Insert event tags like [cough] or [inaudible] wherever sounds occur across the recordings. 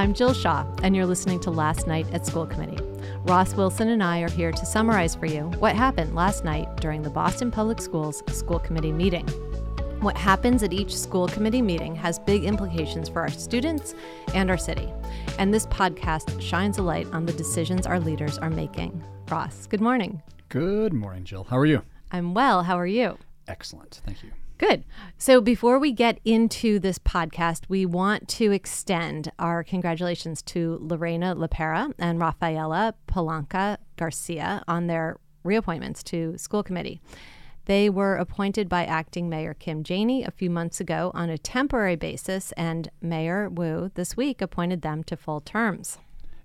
I'm Jill Shaw, and you're listening to Last Night at School Committee. Ross Wilson and I are here to summarize for you what happened last night during the Boston Public Schools School Committee meeting. What happens at each school committee meeting has big implications for our students and our city. And this podcast shines a light on the decisions our leaders are making. Ross, good morning. Good morning, Jill. How are you? I'm well. How are you? Excellent. Thank you. Good. So before we get into this podcast, we want to extend our congratulations to Lorena Lopera and Rafaela Polanco Garcia on their reappointments to school committee. They were appointed by acting Mayor Kim Janey a few months ago on a temporary basis, and Mayor Wu this week appointed them to full terms.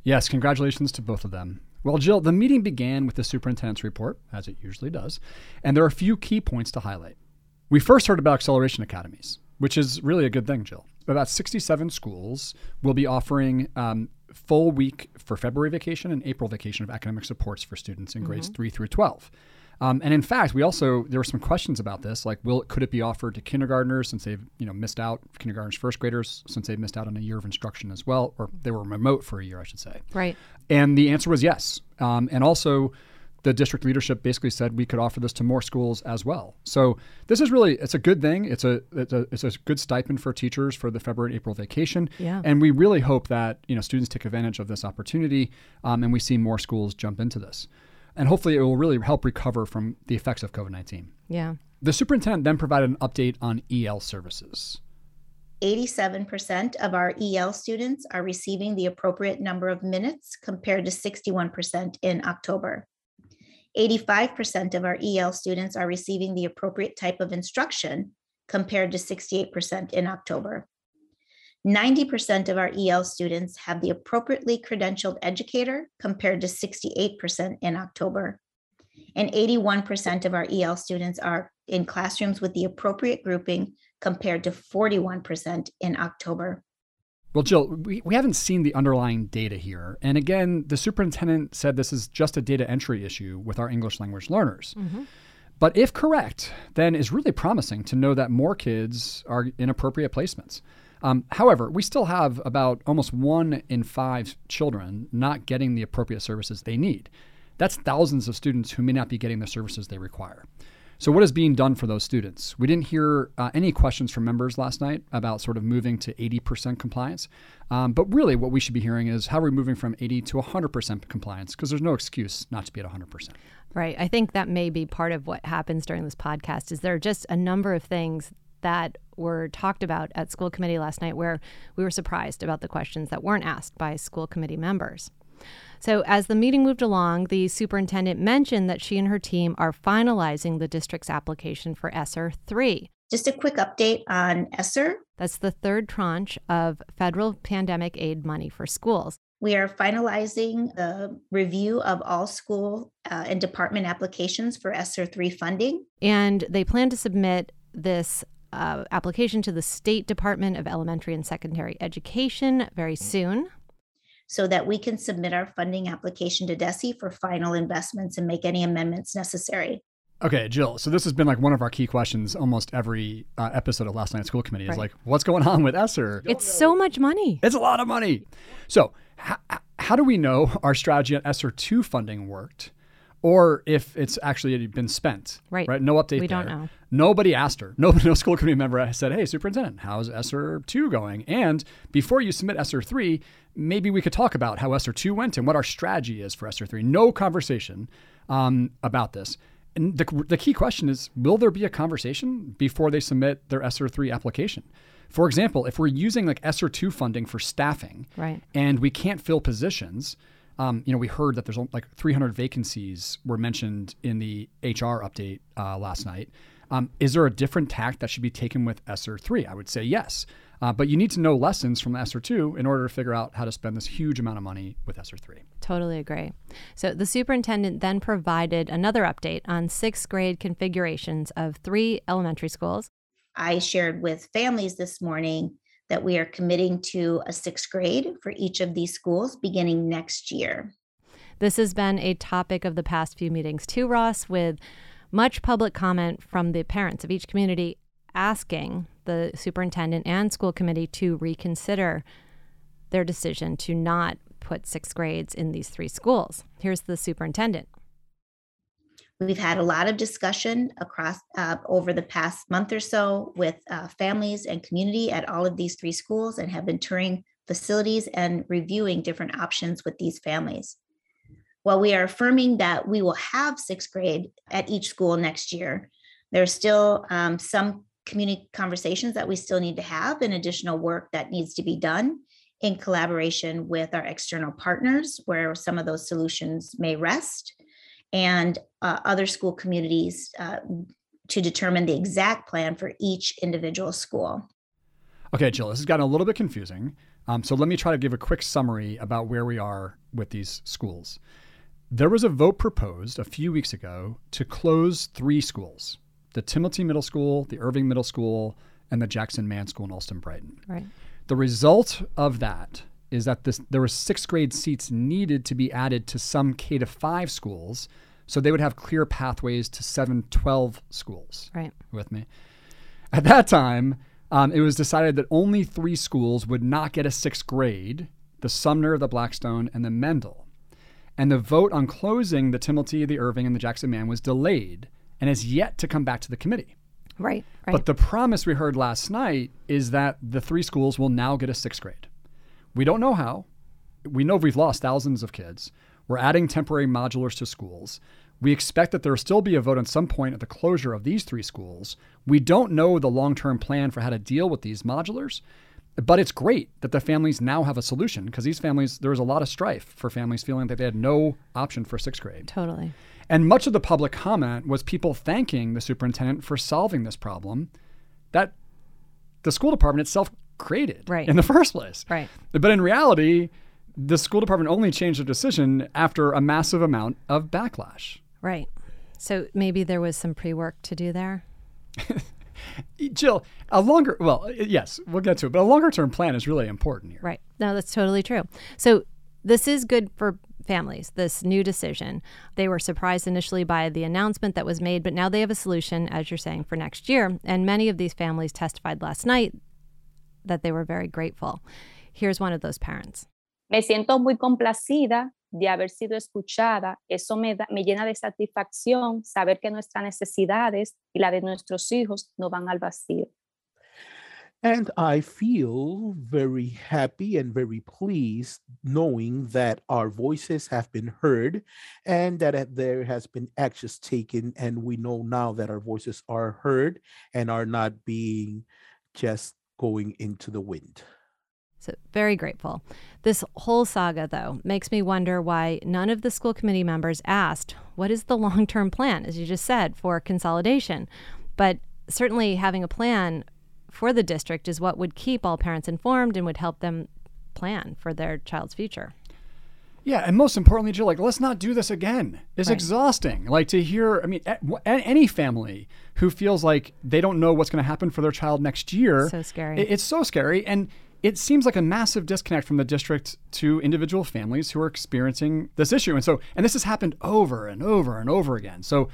Yes, congratulations to both of them. Well, Jill, the meeting began with the superintendent's report, as it usually does, and there are a few key points to highlight. We first heard about acceleration academies, which is really a good thing, Jill. About 67 schools will be offering um, full week for February vacation and April vacation of academic supports for students in mm-hmm. grades 3 through 12. Um, and in fact, we also there were some questions about this, like will could it be offered to kindergartners since they've you know missed out kindergartners, first graders since they've missed out on a year of instruction as well, or they were remote for a year, I should say. Right. And the answer was yes. Um, and also, the district leadership basically said we could offer this to more schools as well. So this is really it's a good thing. It's a it's a it's a good stipend for teachers for the February and April vacation. Yeah. And we really hope that you know students take advantage of this opportunity, um, and we see more schools jump into this and hopefully it will really help recover from the effects of COVID 19. Yeah. The superintendent then provided an update on EL services. 87% of our EL students are receiving the appropriate number of minutes compared to 61% in October. 85% of our EL students are receiving the appropriate type of instruction compared to 68% in October. 90% of our EL students have the appropriately credentialed educator compared to 68% in October. And 81% of our EL students are in classrooms with the appropriate grouping compared to 41% in October. Well, Jill, we, we haven't seen the underlying data here. And again, the superintendent said this is just a data entry issue with our English language learners. Mm-hmm. But if correct, then it's really promising to know that more kids are in appropriate placements. Um, however, we still have about almost one in five children not getting the appropriate services they need. That's thousands of students who may not be getting the services they require. So, what is being done for those students? We didn't hear uh, any questions from members last night about sort of moving to 80% compliance. Um, but really, what we should be hearing is how are we moving from 80 to 100% compliance? Because there's no excuse not to be at 100%. Right. I think that may be part of what happens during this podcast. Is there are just a number of things that were talked about at school committee last night where we were surprised about the questions that weren't asked by school committee members. So, as the meeting moved along, the superintendent mentioned that she and her team are finalizing the district's application for ESSER 3. Just a quick update on ESSER. That's the third tranche of federal pandemic aid money for schools. We are finalizing the review of all school uh, and department applications for ESSER 3 funding. And they plan to submit this uh, application to the State Department of Elementary and Secondary Education very soon. So that we can submit our funding application to DESE for final investments and make any amendments necessary. Okay, Jill. So this has been like one of our key questions almost every uh, episode of Last Night School Committee is right. like, what's going on with ESSER? It's so much money. It's a lot of money. So h- how do we know our strategy on ESSER 2 funding worked? Or if it's actually been spent. Right. Right. No update. We there. don't know. Nobody asked her. No, [laughs] no school committee member said, "Hey, superintendent, how's ESSER two going?" And before you submit ESSER three, maybe we could talk about how ESSER two went and what our strategy is for ESSER three. No conversation um, about this. And the, the key question is, will there be a conversation before they submit their ESSER three application? For example, if we're using like ESSER two funding for staffing, right. and we can't fill positions um, you know, we heard that there's like 300 vacancies were mentioned in the HR update uh, last night. Um, is there a different tact that should be taken with ESSER 3? I would say yes. Uh, but you need to know lessons from ESSER 2 in order to figure out how to spend this huge amount of money with ESSER 3. Totally agree. So the superintendent then provided another update on sixth grade configurations of three elementary schools. I shared with families this morning that we are committing to a sixth grade for each of these schools beginning next year. This has been a topic of the past few meetings too, Ross, with much public comment from the parents of each community asking the superintendent and school committee to reconsider their decision to not put sixth grades in these three schools. Here's the superintendent. We've had a lot of discussion across uh, over the past month or so with uh, families and community at all of these three schools and have been touring facilities and reviewing different options with these families. While we are affirming that we will have sixth grade at each school next year, there's still um, some community conversations that we still need to have and additional work that needs to be done in collaboration with our external partners where some of those solutions may rest and uh, other school communities uh, to determine the exact plan for each individual school. Okay, Jill, this has gotten a little bit confusing. Um, so let me try to give a quick summary about where we are with these schools. There was a vote proposed a few weeks ago to close three schools the Timilty Middle School, the Irving Middle School, and the Jackson Mann School in Allston Brighton. Right. The result of that is that this, there were sixth grade seats needed to be added to some K to five schools so they would have clear pathways to 712 schools. Right. With me. At that time, um, it was decided that only three schools would not get a sixth grade the Sumner, the Blackstone, and the Mendell. And the vote on closing the Timilty, the Irving, and the Jackson Mann was delayed and has yet to come back to the committee. Right, right. But the promise we heard last night is that the three schools will now get a sixth grade. We don't know how. We know we've lost thousands of kids. We're adding temporary modulars to schools. We expect that there will still be a vote at some point at the closure of these three schools. We don't know the long term plan for how to deal with these modulars, but it's great that the families now have a solution because these families, there was a lot of strife for families feeling that they had no option for sixth grade. Totally. And much of the public comment was people thanking the superintendent for solving this problem that the school department itself created right. in the first place. Right. But in reality, the school department only changed their decision after a massive amount of backlash. Right. So maybe there was some pre work to do there. [laughs] Jill, a longer, well, uh, yes, we'll get to it, but a longer term plan is really important here. Right. No, that's totally true. So this is good for families, this new decision. They were surprised initially by the announcement that was made, but now they have a solution, as you're saying, for next year. And many of these families testified last night that they were very grateful. Here's one of those parents. Me siento muy complacida de haber sido escuchada. Eso me, da, me llena de satisfacción saber que nuestras necesidades y la de nuestros hijos no van al vacío. And I feel very happy and very pleased knowing that our voices have been heard and that there has been actions taken. And we know now that our voices are heard and are not being just going into the wind. So, very grateful. This whole saga, though, makes me wonder why none of the school committee members asked, what is the long term plan, as you just said, for consolidation? But certainly having a plan for the district is what would keep all parents informed and would help them plan for their child's future. Yeah, and most importantly, Jill, like let's not do this again. It's right. exhausting. Like to hear, I mean, any family who feels like they don't know what's going to happen for their child next year. It's so scary. It's so scary, and it seems like a massive disconnect from the district to individual families who are experiencing this issue. And so, and this has happened over and over and over again. So,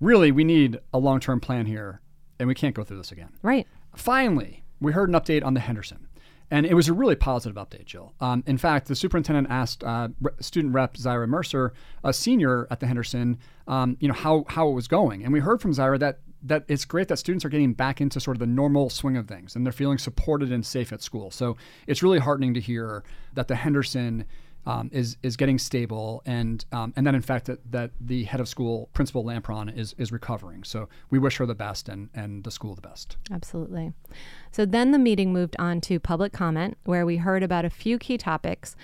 really, we need a long-term plan here, and we can't go through this again. Right. Finally, we heard an update on the Henderson. And it was a really positive update, Jill. Um, in fact, the superintendent asked uh, student rep Zyra Mercer, a senior at the Henderson, um, you know, how, how it was going. And we heard from Zyra that that it's great that students are getting back into sort of the normal swing of things and they're feeling supported and safe at school. So it's really heartening to hear that the Henderson um, is is getting stable, and um, and then in fact that, that the head of school, Principal Lampron, is is recovering. So we wish her the best and and the school the best. Absolutely. So then the meeting moved on to public comment, where we heard about a few key topics.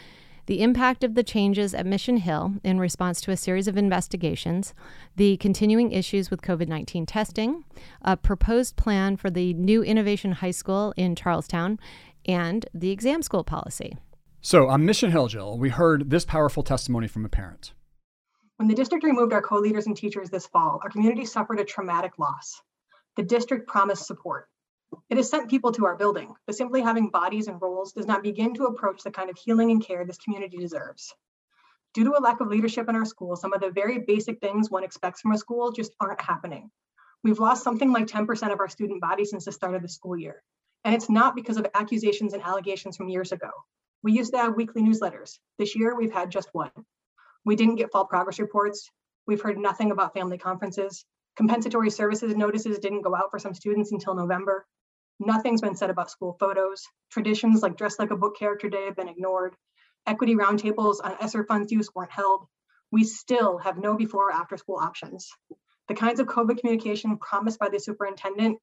The impact of the changes at Mission Hill in response to a series of investigations, the continuing issues with COVID 19 testing, a proposed plan for the new Innovation High School in Charlestown, and the exam school policy. So on Mission Hill, Jill, we heard this powerful testimony from a parent. When the district removed our co leaders and teachers this fall, our community suffered a traumatic loss. The district promised support. It has sent people to our building, but simply having bodies and roles does not begin to approach the kind of healing and care this community deserves. Due to a lack of leadership in our school, some of the very basic things one expects from a school just aren't happening. We've lost something like 10% of our student body since the start of the school year. And it's not because of accusations and allegations from years ago. We used to have weekly newsletters. This year, we've had just one. We didn't get fall progress reports. We've heard nothing about family conferences. Compensatory services notices didn't go out for some students until November. Nothing's been said about school photos. Traditions like Dress Like a Book Character Day have been ignored. Equity roundtables on ESSER funds use weren't held. We still have no before or after school options. The kinds of COVID communication promised by the superintendent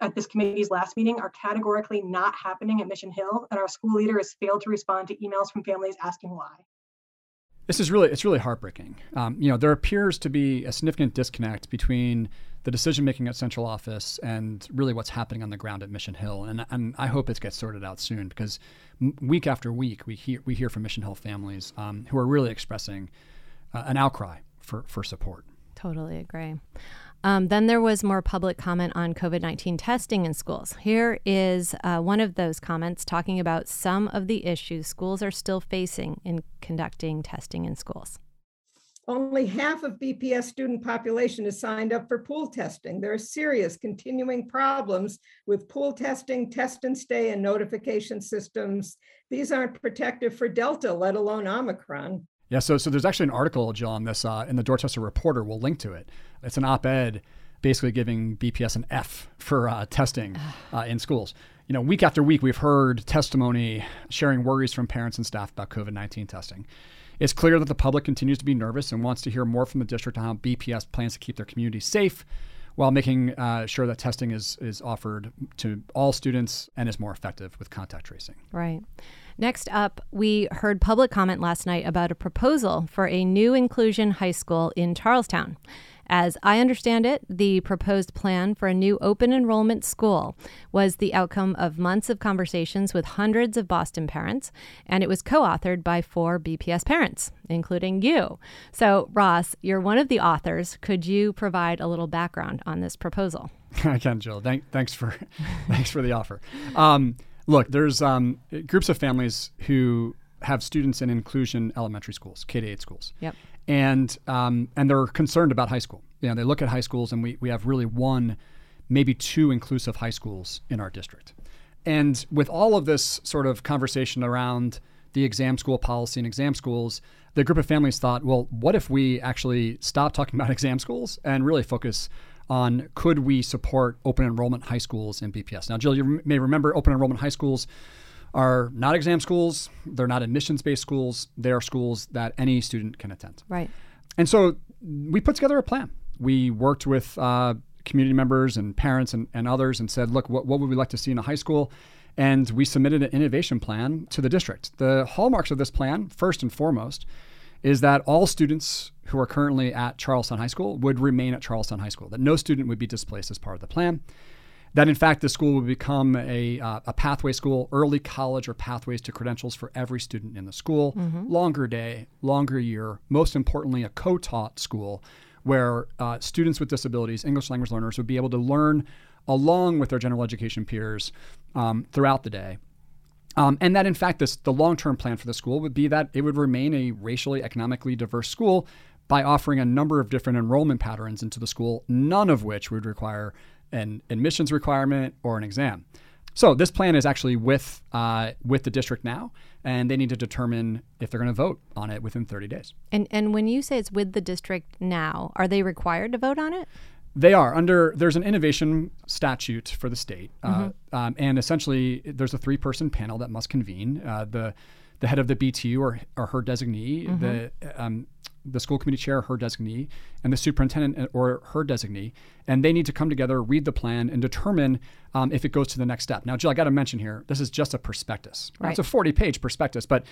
at this committee's last meeting are categorically not happening at Mission Hill, and our school leader has failed to respond to emails from families asking why. This is really it's really heartbreaking. Um, you know, there appears to be a significant disconnect between the decision making at central office and really what's happening on the ground at Mission Hill, and and I hope it gets sorted out soon because week after week we hear we hear from Mission Hill families um, who are really expressing uh, an outcry for for support. Totally agree. Um, then there was more public comment on COVID 19 testing in schools. Here is uh, one of those comments talking about some of the issues schools are still facing in conducting testing in schools. Only half of BPS student population is signed up for pool testing. There are serious continuing problems with pool testing, test and stay, and notification systems. These aren't protective for Delta, let alone Omicron. Yeah, so so there's actually an article, Jill, on this uh, in the Dorchester Reporter. We'll link to it. It's an op-ed basically giving BPS an F for uh, testing uh, in schools. You know, week after week, we've heard testimony sharing worries from parents and staff about COVID 19 testing. It's clear that the public continues to be nervous and wants to hear more from the district on how BPS plans to keep their community safe while making uh, sure that testing is, is offered to all students and is more effective with contact tracing. Right. Next up, we heard public comment last night about a proposal for a new inclusion high school in Charlestown. As I understand it, the proposed plan for a new open enrollment school was the outcome of months of conversations with hundreds of Boston parents, and it was co authored by four BPS parents, including you. So, Ross, you're one of the authors. Could you provide a little background on this proposal? [laughs] I can, Jill. Thank, thanks for [laughs] thanks for the offer. Um, Look, there's um, groups of families who have students in inclusion elementary schools, K to 8 schools. Yep. And um, and they're concerned about high school. You know, they look at high schools, and we, we have really one, maybe two inclusive high schools in our district. And with all of this sort of conversation around the exam school policy and exam schools, the group of families thought, well, what if we actually stop talking [laughs] about exam schools and really focus on could we support open enrollment high schools in BPS. Now, Jill, you may remember open enrollment high schools are not exam schools, they're not admissions based schools, they're schools that any student can attend. Right. And so we put together a plan. We worked with uh, community members and parents and, and others and said, look, what, what would we like to see in a high school? And we submitted an innovation plan to the district. The hallmarks of this plan, first and foremost, is that all students who are currently at Charlestown High School would remain at Charlestown High School, that no student would be displaced as part of the plan. That in fact, the school would become a, uh, a pathway school, early college or pathways to credentials for every student in the school, mm-hmm. longer day, longer year, most importantly, a co taught school where uh, students with disabilities, English language learners, would be able to learn along with their general education peers um, throughout the day um, and that, in fact, this, the long term plan for the school would be that it would remain a racially, economically diverse school by offering a number of different enrollment patterns into the school, none of which would require an admissions requirement or an exam. So this plan is actually with uh, with the district now, and they need to determine if they're going to vote on it within 30 days. And and when you say it's with the district now, are they required to vote on it? They are under. There's an innovation statute for the state, uh, mm-hmm. um, and essentially there's a three-person panel that must convene. Uh, the the head of the BTU or, or her designee, mm-hmm. the um, the school committee chair, her designee, and the superintendent or her designee, and they need to come together, read the plan, and determine um, if it goes to the next step. Now, Jill, I got to mention here, this is just a prospectus. Right. It's a 40-page prospectus, but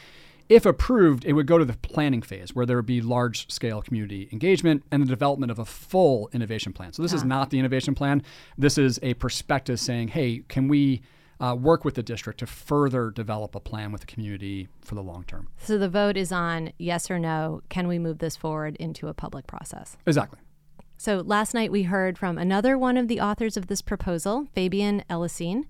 if approved, it would go to the planning phase where there would be large scale community engagement and the development of a full innovation plan. So, this is not the innovation plan. This is a prospectus saying, hey, can we uh, work with the district to further develop a plan with the community for the long term? So, the vote is on yes or no. Can we move this forward into a public process? Exactly. So, last night we heard from another one of the authors of this proposal, Fabian Ellisine.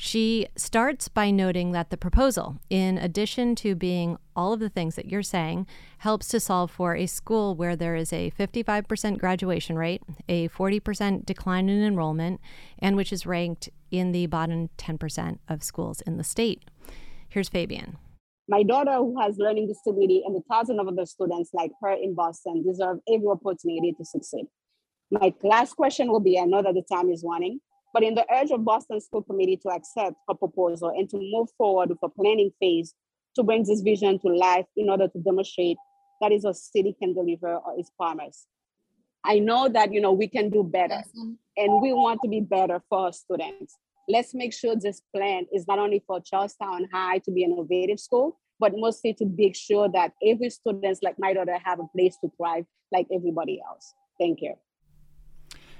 She starts by noting that the proposal, in addition to being all of the things that you're saying, helps to solve for a school where there is a 55% graduation rate, a 40% decline in enrollment, and which is ranked in the bottom 10% of schools in the state. Here's Fabian. My daughter, who has learning disability, and the thousands of other students like her in Boston deserve every opportunity to succeed. My last question will be I know that the time is running, but in the urge of Boston School Committee to accept her proposal and to move forward with a planning phase to bring this vision to life in order to demonstrate that is a city can deliver on its promise. I know that you know we can do better and we want to be better for our students. Let's make sure this plan is not only for Charlestown High to be an innovative school, but mostly to make sure that every students like my daughter have a place to thrive like everybody else. Thank you.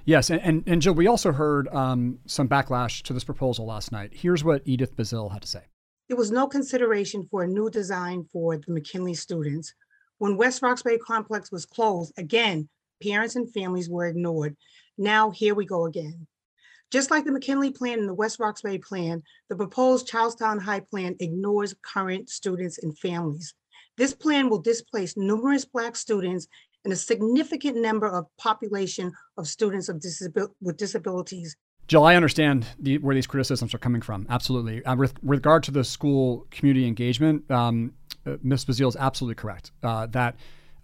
Yes, and, and, and Jill, we also heard um, some backlash to this proposal last night. Here's what Edith Bazile had to say. There was no consideration for a new design for the McKinley students. When West Roxbury Complex was closed, again, parents and families were ignored. Now here we go again. Just like the McKinley plan and the West Roxbury plan, the proposed Charlestown High plan ignores current students and families. This plan will displace numerous Black students and a significant number of population of students of disabil- with disabilities. Jill, I understand the, where these criticisms are coming from. Absolutely. Uh, with, with, regard to the school community engagement, um, uh, Ms. Bazile is absolutely correct uh, that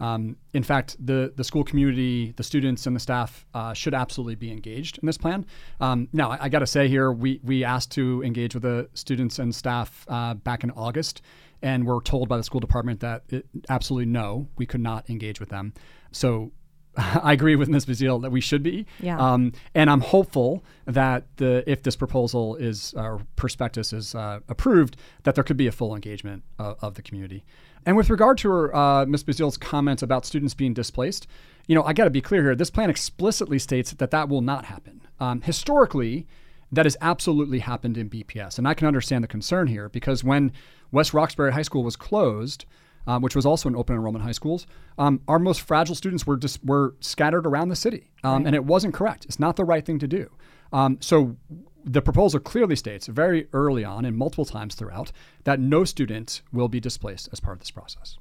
um, in fact, the, the school community, the students, and the staff uh, should absolutely be engaged in this plan. Um, now, I, I got to say here, we, we asked to engage with the students and staff uh, back in August, and were told by the school department that it, absolutely no, we could not engage with them. So [laughs] I agree with Ms. Bazile that we should be. Yeah. Um, and I'm hopeful that the if this proposal is or prospectus is uh, approved, that there could be a full engagement of, of the community. And with regard to her, uh, Ms. Bazile's comments about students being displaced, you know, I got to be clear here. This plan explicitly states that that will not happen. Um, historically, that has absolutely happened in BPS, and I can understand the concern here because when West Roxbury High School was closed, um, which was also an open enrollment high schools, um, our most fragile students were just were scattered around the city, um, right. and it wasn't correct. It's not the right thing to do. Um, so the proposal clearly states very early on and multiple times throughout that no student will be displaced as part of this process.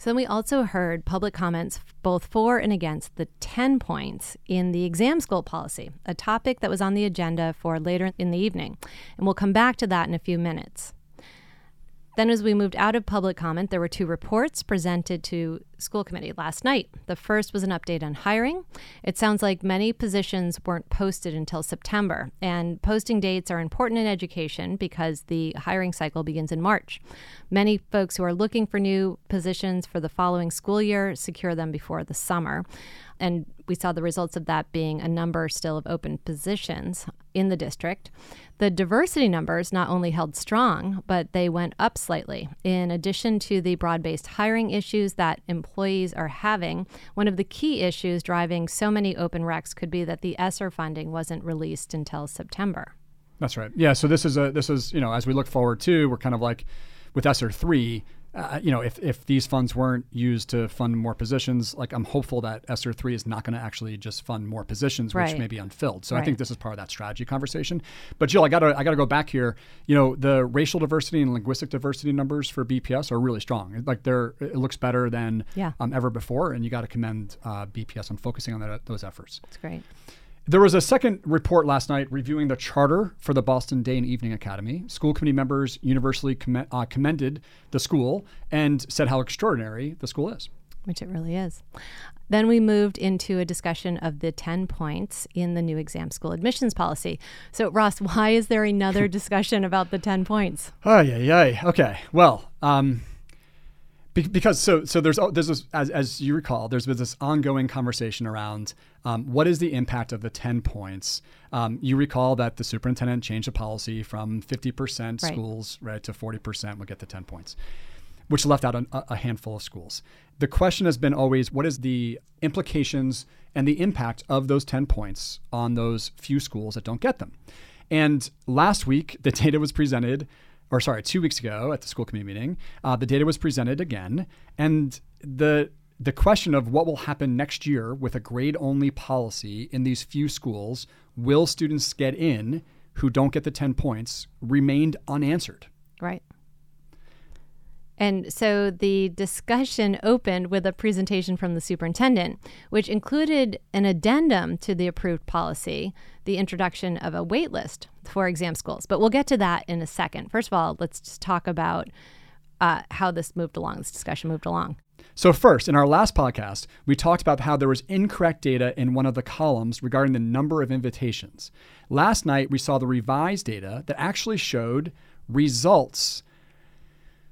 So then we also heard public comments both for and against the 10 points in the exam school policy, a topic that was on the agenda for later in the evening. And we'll come back to that in a few minutes. Then, as we moved out of public comment, there were two reports presented to school committee last night. The first was an update on hiring. It sounds like many positions weren't posted until September, and posting dates are important in education because the hiring cycle begins in March. Many folks who are looking for new positions for the following school year secure them before the summer. And we saw the results of that being a number still of open positions in the district. The diversity numbers not only held strong, but they went up slightly. In addition to the broad based hiring issues that employees are having, one of the key issues driving so many open recs could be that the ESSER funding wasn't released until September. That's right. Yeah. So this is a this is you know as we look forward to we're kind of like with ESSER three uh, you know, if, if these funds weren't used to fund more positions, like I'm hopeful that ESSER three is not going to actually just fund more positions, which right. may be unfilled. So right. I think this is part of that strategy conversation. But Jill, I gotta I gotta go back here. You know, the racial diversity and linguistic diversity numbers for BPS are really strong. Like they're it looks better than yeah. um, ever before, and you got to commend uh, BPS on focusing on that, those efforts. That's great. There was a second report last night reviewing the charter for the Boston Day and Evening Academy. School committee members universally uh, commended the school and said how extraordinary the school is. Which it really is. Then we moved into a discussion of the 10 points in the new exam school admissions policy. So, Ross, [laughs] why is there another [laughs] discussion about the 10 points? Oh, yeah, yeah. Okay. Well, um, be- because so so there's there's this, as as you recall there's been this ongoing conversation around um, what is the impact of the 10 points? Um, you recall that the superintendent changed the policy from 50% Right. schools right to 40% will get the 10 points which left out a, a handful of schools. The question has been always what is the implications and the impact of those 10 points on those few schools that don't get them? And last week the [laughs] data was presented or sorry, two weeks ago at the school committee meeting, uh, the data was presented again, and the the question of what will happen next year with a grade only policy in these few schools, will students get in who don't get the 10 points, remained unanswered. Right. And so the discussion opened with a presentation from the superintendent, which included an addendum to the approved policy, the introduction of a wait list for exam schools. But we'll get to that in a second. First of all, let's just talk about uh, how this moved along, this discussion moved along. So, first, in our last podcast, we talked about how there was incorrect data in one of the columns regarding the number of invitations. Last night, we saw the revised data that actually showed results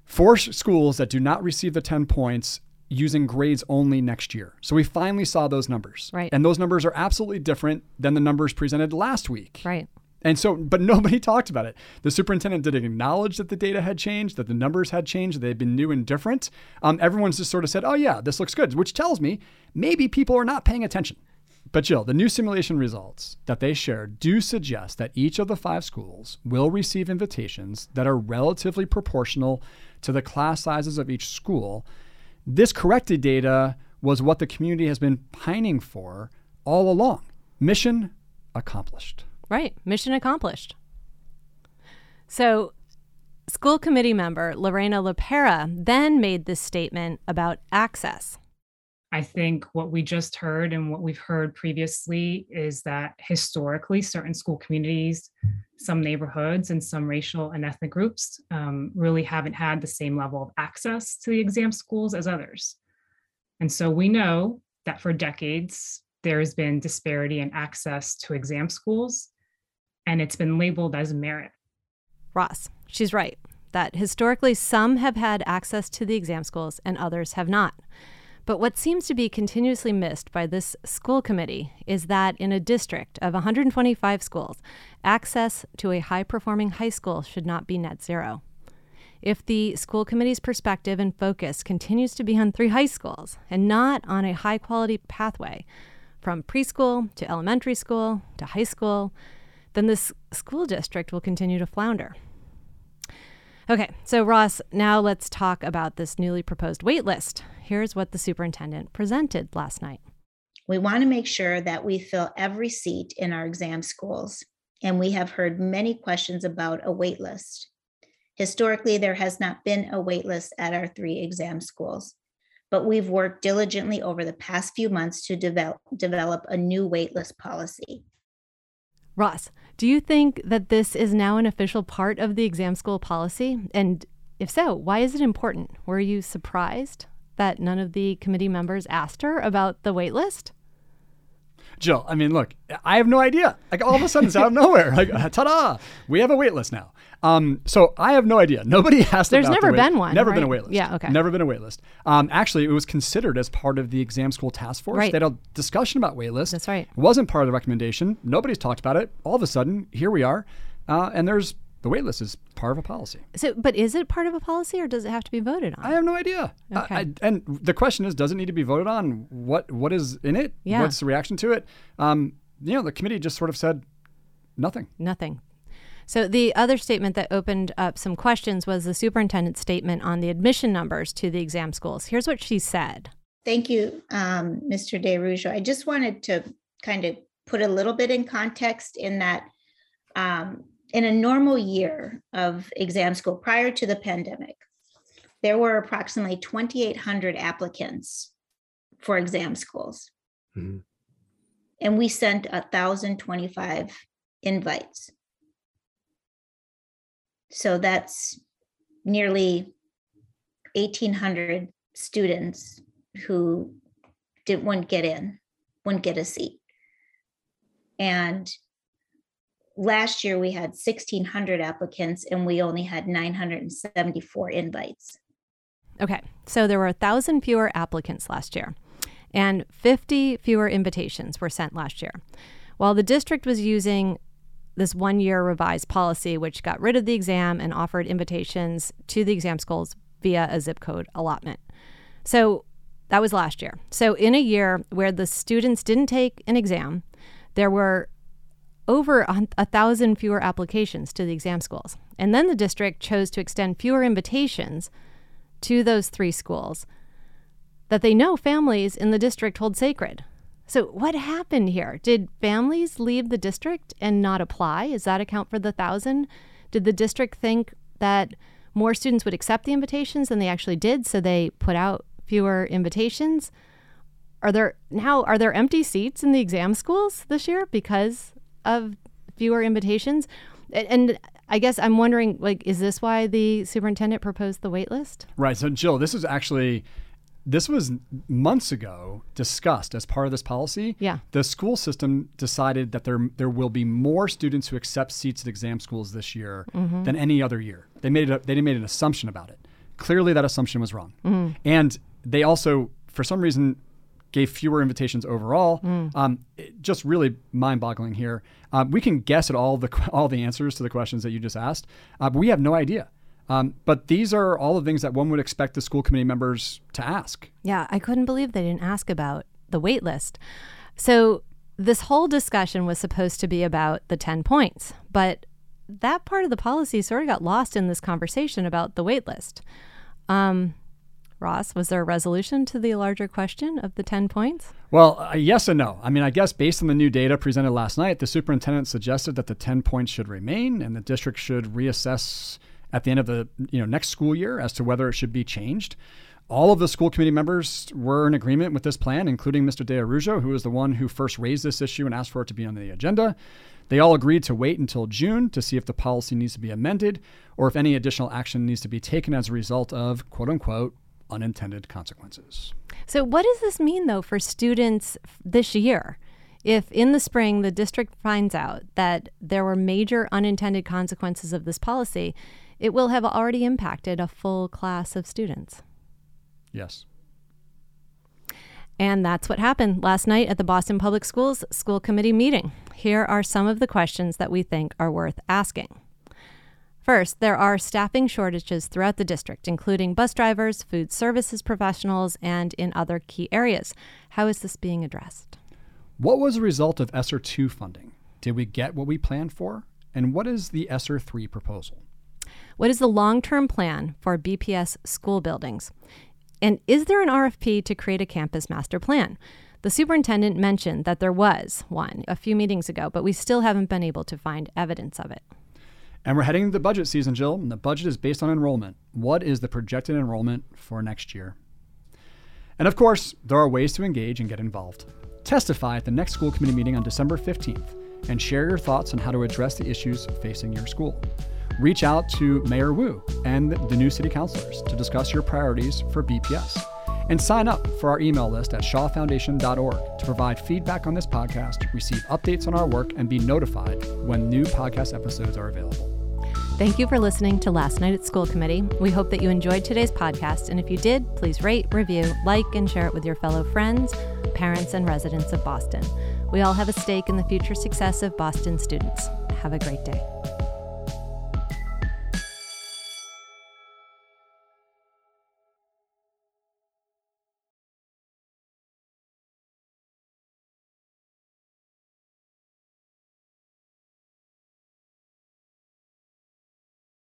for schools that do not receive the 10 points using grades only next year. So we finally saw those numbers. Right. And those numbers are absolutely different than the numbers presented last week. Right. And so, but [laughs] nobody talked about it. The superintendent didn't acknowledge that the data had changed, that the numbers had changed, they had been new and different. Um, everyone's just sort of said, oh, yeah, this looks good, which tells me maybe people are not paying attention. But Jill, the new simulation results that they shared do suggest that each of the five schools will receive invitations that are relatively proportional to the class sizes of each school. This corrected data was what the community has been pining for all along. Mission accomplished. Right. Mission accomplished. So, school committee member Lorena Lopera then made this statement about access. I think what we just heard and what we've heard previously is that historically, certain school communities, some neighborhoods, and some racial and ethnic groups um, really haven't had the same level of access to the exam schools as others. And so we know that for decades, there has been disparity in access to exam schools, and it's been labeled as merit. Ross, she's right that historically some have had access to the exam schools and others have not. But what seems to be continuously missed by this school committee is that in a district of 125 schools, access to a high performing high school should not be net zero. If the school committee's perspective and focus continues to be on three high schools and not on a high quality pathway from preschool to elementary school to high school, then this school district will continue to flounder. Okay, so Ross, now let's talk about this newly proposed wait list. Here's what the superintendent presented last night. We want to make sure that we fill every seat in our exam schools, and we have heard many questions about a wait list. Historically, there has not been a wait list at our three exam schools, but we've worked diligently over the past few months to develop, develop a new waitlist policy. Ross, do you think that this is now an official part of the exam school policy? And if so, why is it important? Were you surprised that none of the committee members asked her about the wait list? Jill, I mean, look, I have no idea. Like all of a sudden, it's out of nowhere. Like, [laughs] ta-da! We have a wait list now. Um, so I have no idea. Nobody [laughs] asked. There's never the been one, Never right? been a waitlist. Yeah, okay. Never been a waitlist. Um, actually, it was considered as part of the exam school task force. Right. They had a discussion about wait lists. That's right. It wasn't part of the recommendation. Nobody's talked about it. All of a sudden, here we are, uh, and there's the waitlist is part of a policy. So, but is it part of a policy or does it have to be voted on? I have no idea. I- Okay. I, and the question is, does it need to be voted on? What What is in it? Yeah. What's the reaction to it? Um, you know, the committee just sort of said nothing. Nothing. So the other statement that opened up some questions was the superintendent's statement on the admission numbers to the exam schools. Here's what she said. Thank you, um, Mr. DeAraujo. I just wanted to kind of put a little bit in context in that um, in a normal year of exam school prior to the pandemic, there were approximately 2,800 applicants for exam schools. Mhm. And we sent 1,025 invites. So that's nearly 1,800 students who didn't wouldn't get in, wouldn't get a seat. And last year we had 1,600 applicants and we only had 974 invites. Okay, so there were a thousand fewer applicants last year, and 50 fewer invitations were sent last year. While the district was using this one year revised policy, which got rid of the exam and offered invitations to the exam schools via a zip code allotment. So that was last year. So in a year where the students didn't take an exam, there were over a, a thousand fewer applications to the exam schools. And then the district chose to extend fewer invitations to those three schools that they know families in the district hold sacred. So, what happened here? Did families leave the district and not apply? Is that account for the thousand? Did the district think that more students would accept the invitations than they actually did, so they put out fewer invitations? Are there now are there empty seats in the exam schools this year because of fewer invitations? And, I guess I'm wondering, like, is this why the superintendent proposed the wait list? Right. So, Jill, this is actually this was months ago discussed as part of this policy. Yeah. The school system decided that there there will be more students who accept seats at exam schools this year Mhm. than any other year. They made it a, they made an assumption about it. Clearly that assumption was wrong. Mhm. And they also for some reason gave fewer invitations overall. Mm. Um, just really mind-boggling here. Um, we can guess at all the [laughs] all the answers to the questions that you just asked, uh, but we have no idea. Um, but these are all the things that one would expect the school committee members to ask. Yeah, I couldn't believe they didn't ask about the wait list. So this whole discussion was supposed to be about the 10 points, but that part of the policy sort of got lost in this conversation about the wait list. Um, Ross, was there a resolution to the larger question of the 10 points? Well, uh, yes and no. I mean, I guess based on the new data presented last night, the superintendent suggested that the 10 points should remain and the district should reassess at the end of the you know next school year as to whether it should be changed. All of the school committee members were in agreement with this plan, including Mr. DeAraujo, who was the one who first raised this issue and asked for it to be on the agenda. They all agreed to wait until June to see if the policy needs to be amended or if any additional action needs to be taken as a result of quote unquote unintended consequences. So, what does this mean, though, for students this year? If in the spring the district finds out that there were major unintended consequences of this policy, it will have already impacted a full class of students. Yes. And that's what happened last night at the Boston Public Schools school committee meeting. Here are some of the questions that we think are worth asking. First, there are staffing shortages throughout the district, including bus drivers, food services professionals, and in other key areas. How is this being addressed? What was the result of ESSER 2 funding? Did we get what we planned for? And what is the ESSER 3 proposal? What is the long term plan for BPS school buildings? And is there an RFP to create a campus master plan? The superintendent mentioned that there was one a few meetings ago, but we still haven't been able to find evidence of it. And we're heading into the budget season, Jill, and the budget is based on enrollment. What is the projected enrollment for next year? And of course, there are ways to engage and get involved. Testify at the next school committee meeting on December 15th and share your thoughts on how to address the issues facing your school. Reach out to Mayor Wu and the new city councilors to discuss your priorities for BPS. And sign up for our email list at shawfoundation.org to provide feedback on this podcast, receive updates on our work, and be notified when new podcast episodes are available. Thank you for listening to Last Night at School Committee. We hope that you enjoyed today's podcast, and if you did, please rate, review, like, and share it with your fellow friends, parents, and residents of Boston. We all have a stake in the future success of Boston students. Have a great day.